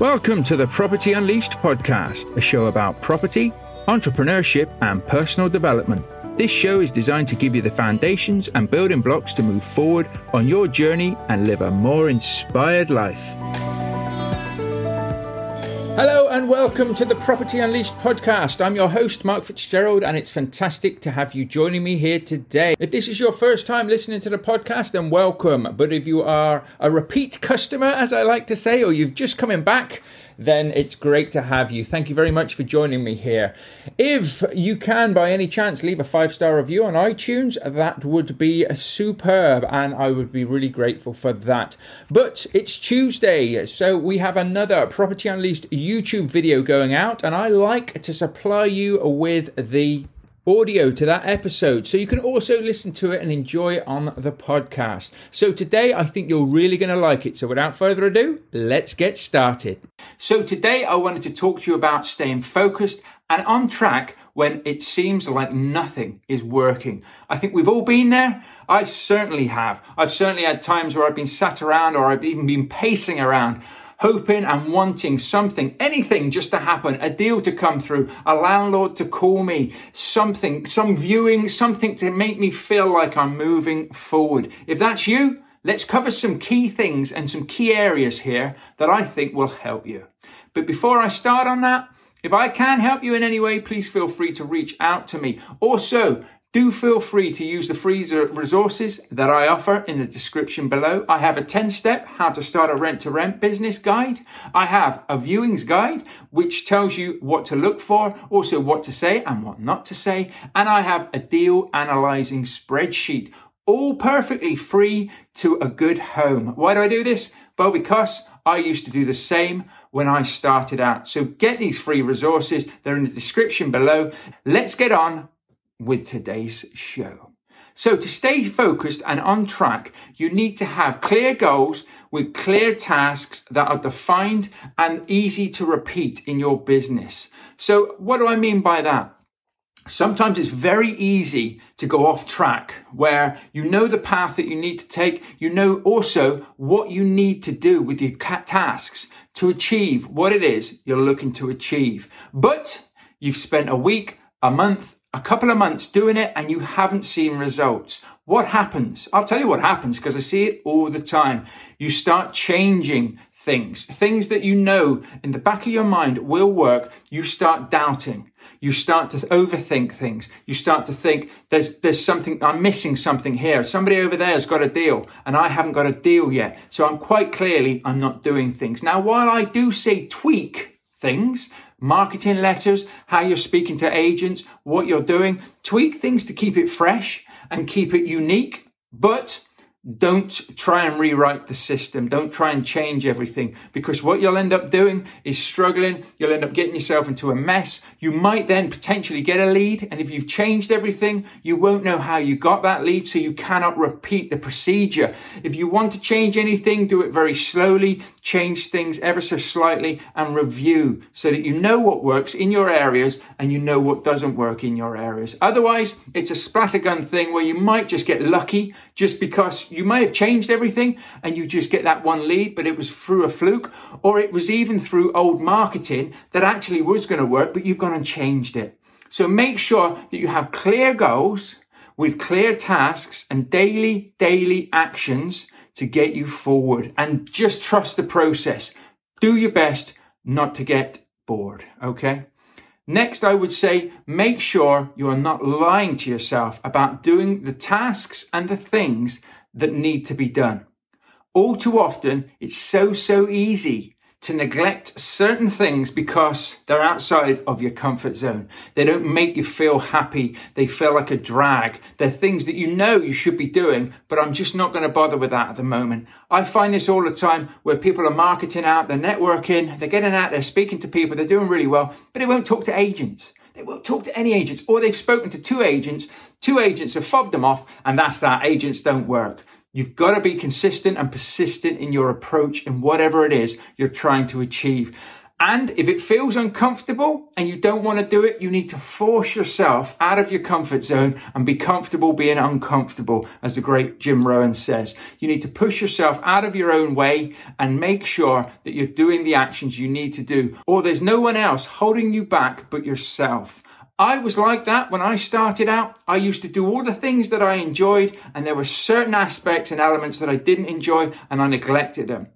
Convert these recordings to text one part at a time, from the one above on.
Welcome to the Property Unleashed podcast, a show about property, entrepreneurship, and personal development. This show is designed to give you the foundations and building blocks to move forward on your journey and live a more inspired life. Hello and welcome to the Property Unleashed podcast. I'm your host, Mark Fitzgerald, and it's fantastic to have you joining me here today. If this is your first time listening to the podcast, then welcome. But if you are a repeat customer, as I like to say, or you've just coming back, then it's great to have you. Thank you very much for joining me here. If you can, by any chance, leave a five star review on iTunes, that would be superb, and I would be really grateful for that. But it's Tuesday, so we have another Property Unleashed YouTube video going out, and I like to supply you with the audio to that episode so you can also listen to it and enjoy it on the podcast. So today I think you're really going to like it. So without further ado, let's get started. So today I wanted to talk to you about staying focused and on track when it seems like nothing is working. I think we've all been there. I certainly have. I've certainly had times where I've been sat around or I've even been pacing around hoping and wanting something, anything just to happen, a deal to come through, a landlord to call me, something, some viewing, something to make me feel like I'm moving forward. If that's you, let's cover some key things and some key areas here that I think will help you. But before I start on that, if I can help you in any way, please feel free to reach out to me. Also, do feel free to use the free resources that I offer in the description below. I have a 10 step how to start a rent to rent business guide. I have a viewings guide, which tells you what to look for, also what to say and what not to say. And I have a deal analyzing spreadsheet, all perfectly free to a good home. Why do I do this? Well, because I used to do the same when I started out. So get these free resources. They're in the description below. Let's get on with today's show. So to stay focused and on track, you need to have clear goals with clear tasks that are defined and easy to repeat in your business. So what do I mean by that? Sometimes it's very easy to go off track where you know the path that you need to take. You know also what you need to do with your tasks to achieve what it is you're looking to achieve. But you've spent a week, a month, a couple of months doing it and you haven't seen results. What happens? I'll tell you what happens because I see it all the time. You start changing things, things that you know in the back of your mind will work. You start doubting. You start to overthink things. You start to think there's, there's something, I'm missing something here. Somebody over there has got a deal and I haven't got a deal yet. So I'm quite clearly, I'm not doing things. Now, while I do say tweak things, marketing letters, how you're speaking to agents, what you're doing. Tweak things to keep it fresh and keep it unique, but don't try and rewrite the system. Don't try and change everything because what you'll end up doing is struggling. You'll end up getting yourself into a mess. You might then potentially get a lead. And if you've changed everything, you won't know how you got that lead. So you cannot repeat the procedure. If you want to change anything, do it very slowly, change things ever so slightly and review so that you know what works in your areas and you know what doesn't work in your areas. Otherwise, it's a splattergun thing where you might just get lucky just because you may have changed everything and you just get that one lead, but it was through a fluke, or it was even through old marketing that actually was going to work, but you've gone and changed it. So make sure that you have clear goals with clear tasks and daily, daily actions to get you forward and just trust the process. Do your best not to get bored. Okay. Next, I would say make sure you are not lying to yourself about doing the tasks and the things that need to be done. All too often, it's so, so easy to neglect certain things because they're outside of your comfort zone. They don't make you feel happy. They feel like a drag. They're things that you know you should be doing, but I'm just not going to bother with that at the moment. I find this all the time where people are marketing out, they're networking, they're getting out they're speaking to people, they're doing really well, but they won't talk to agents. They won't talk to any agents, or they've spoken to two agents. Two agents have fobbed them off, and that's that. Agents don't work. You've got to be consistent and persistent in your approach in whatever it is you're trying to achieve. And if it feels uncomfortable and you don't want to do it, you need to force yourself out of your comfort zone and be comfortable being uncomfortable, as the great Jim Rohn says. You need to push yourself out of your own way and make sure that you're doing the actions you need to do, or there's no one else holding you back but yourself. I was like that when I started out. I used to do all the things that I enjoyed, and there were certain aspects and elements that I didn't enjoy, and I neglected them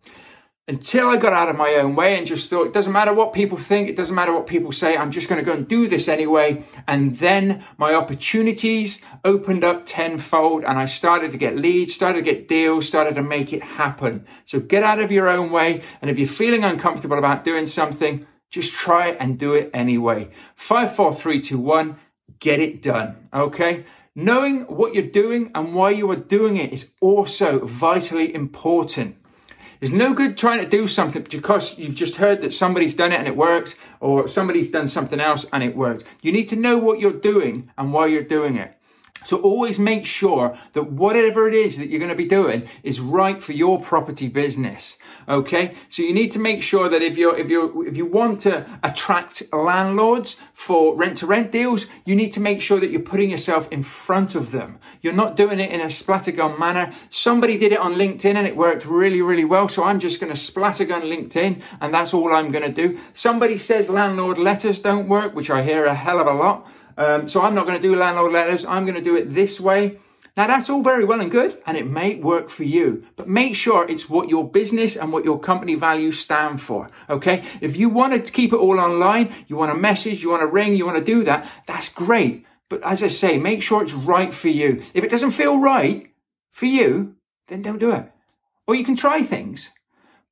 until I got out of my own way and just thought, it doesn't matter what people think, it doesn't matter what people say, I'm just going to go and do this anyway. And then my opportunities opened up tenfold and I started to get leads, started to get deals, started to make it happen. So get out of your own way. And if you're feeling uncomfortable about doing something, just try it and do it anyway. Five, four, three, two, one, get it done. Okay. Knowing what you're doing and why you are doing it is also vitally important. There's no good trying to do something because you've just heard that somebody's done it and it works, or somebody's done something else and it works. You need to know what you're doing and why you're doing it. So always make sure that whatever it is that you're going to be doing is right for your property business. Okay. So you need to make sure that if you're, if you if you want to attract landlords for rent to rent deals, you need to make sure that you're putting yourself in front of them. You're not doing it in a splattergun manner. Somebody did it on LinkedIn and it worked really, really well. So I'm just going to splattergun LinkedIn and that's all I'm going to do. Somebody says landlord letters don't work, which I hear a hell of a lot. Um, so I'm not going to do landlord letters. I'm going to do it this way. Now that's all very well and good and it may work for you, but make sure it's what your business and what your company values stand for. Okay. If you want to keep it all online, you want to message, you want to ring, you want to do that, that's great. But as I say, make sure it's right for you. If it doesn't feel right for you, then don't do it. Or you can try things,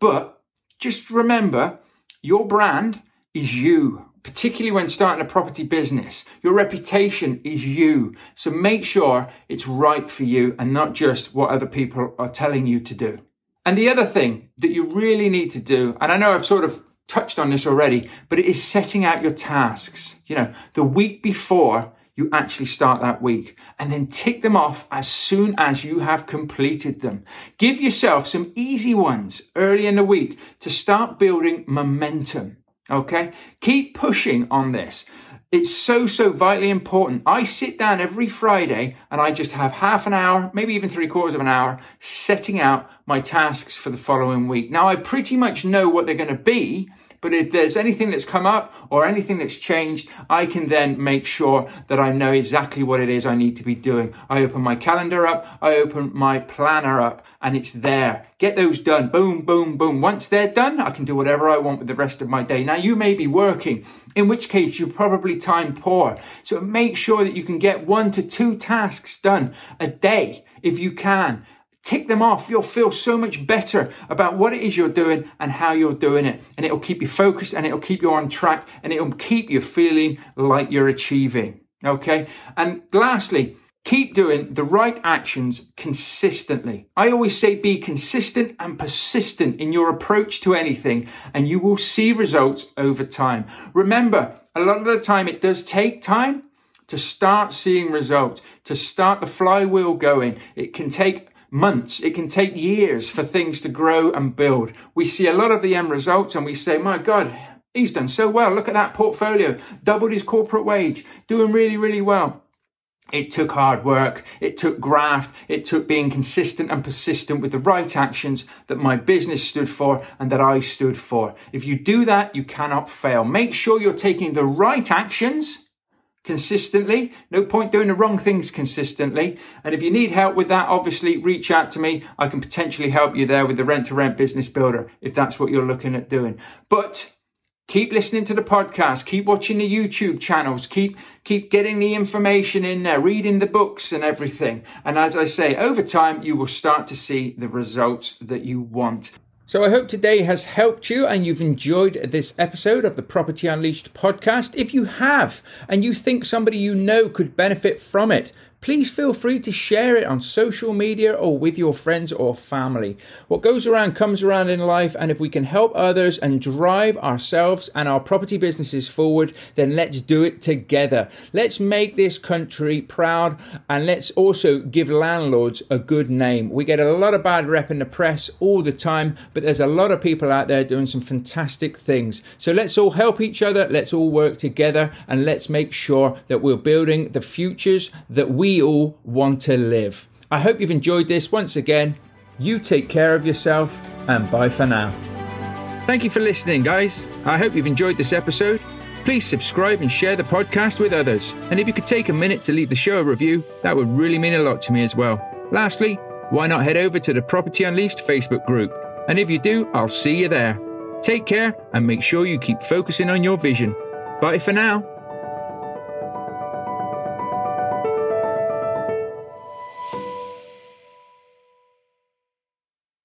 but just remember your brand is you particularly when starting a property business. Your reputation is you. So make sure it's right for you and not just what other people are telling you to do. And the other thing that you really need to do, and I know I've sort of touched on this already, but it is setting out your tasks. You know, the week before you actually start that week and then tick them off as soon as you have completed them. Give yourself some easy ones early in the week to start building momentum. Okay. Keep pushing on this. It's so, so vitally important. I sit down every Friday and I just have half an hour, maybe even three quarters of an hour, setting out my tasks for the following week. Now, I pretty much know what they're going to be but if there's anything that's come up or anything that's changed, I can then make sure that I know exactly what it is I need to be doing. I open my calendar up, I open my planner up, and it's there. Get those done. Boom, boom, boom. Once they're done, I can do whatever I want with the rest of my day. Now, you may be working, in which case you're probably time poor. So make sure that you can get one to two tasks done a day if you can. Tick them off. You'll feel so much better about what it is you're doing and how you're doing it. And it'll keep you focused and it'll keep you on track and it'll keep you feeling like you're achieving. Okay. And lastly, keep doing the right actions consistently. I always say be consistent and persistent in your approach to anything and you will see results over time. Remember, a lot of the time it does take time to start seeing results, to start the flywheel going. It can take months. It can take years for things to grow and build. We see a lot of the end results and we say, my God, he's done so well. Look at that portfolio, doubled his corporate wage, doing really, really well. It took hard work. It took graft. It took being consistent and persistent with the right actions that my business stood for and that I stood for. If you do that, you cannot fail. Make sure you're taking the right actions consistently. No point doing the wrong things consistently. And if you need help with that, obviously reach out to me. I can potentially help you there with the rent to rent business builder if that's what you're looking at doing. But keep listening to the podcast, keep watching the YouTube channels, keep keep getting the information in there, reading the books and everything. And as I say, over time you will start to see the results that you want. So I hope today has helped you and you've enjoyed this episode of the Property Unleashed podcast. If you have and you think somebody you know could benefit from it, please feel free to share it on social media or with your friends or family. What goes around comes around in life, and if we can help others and drive ourselves and our property businesses forward, then let's do it together. Let's make this country proud and let's also give landlords a good name. We get a lot of bad rep in the press all the time, but there's a lot of people out there doing some fantastic things. So let's all help each other, let's all work together, and let's make sure that we're building the futures that we all want to live. I hope you've enjoyed this. Once again, you take care of yourself and bye for now. Thank you for listening, guys. I hope you've enjoyed this episode. Please subscribe and share the podcast with others. And if you could take a minute to leave the show a review, that would really mean a lot to me as well. Lastly, why not head over to the Property Unleashed Facebook group? And if you do, I'll see you there. Take care and make sure you keep focusing on your vision. Bye for now.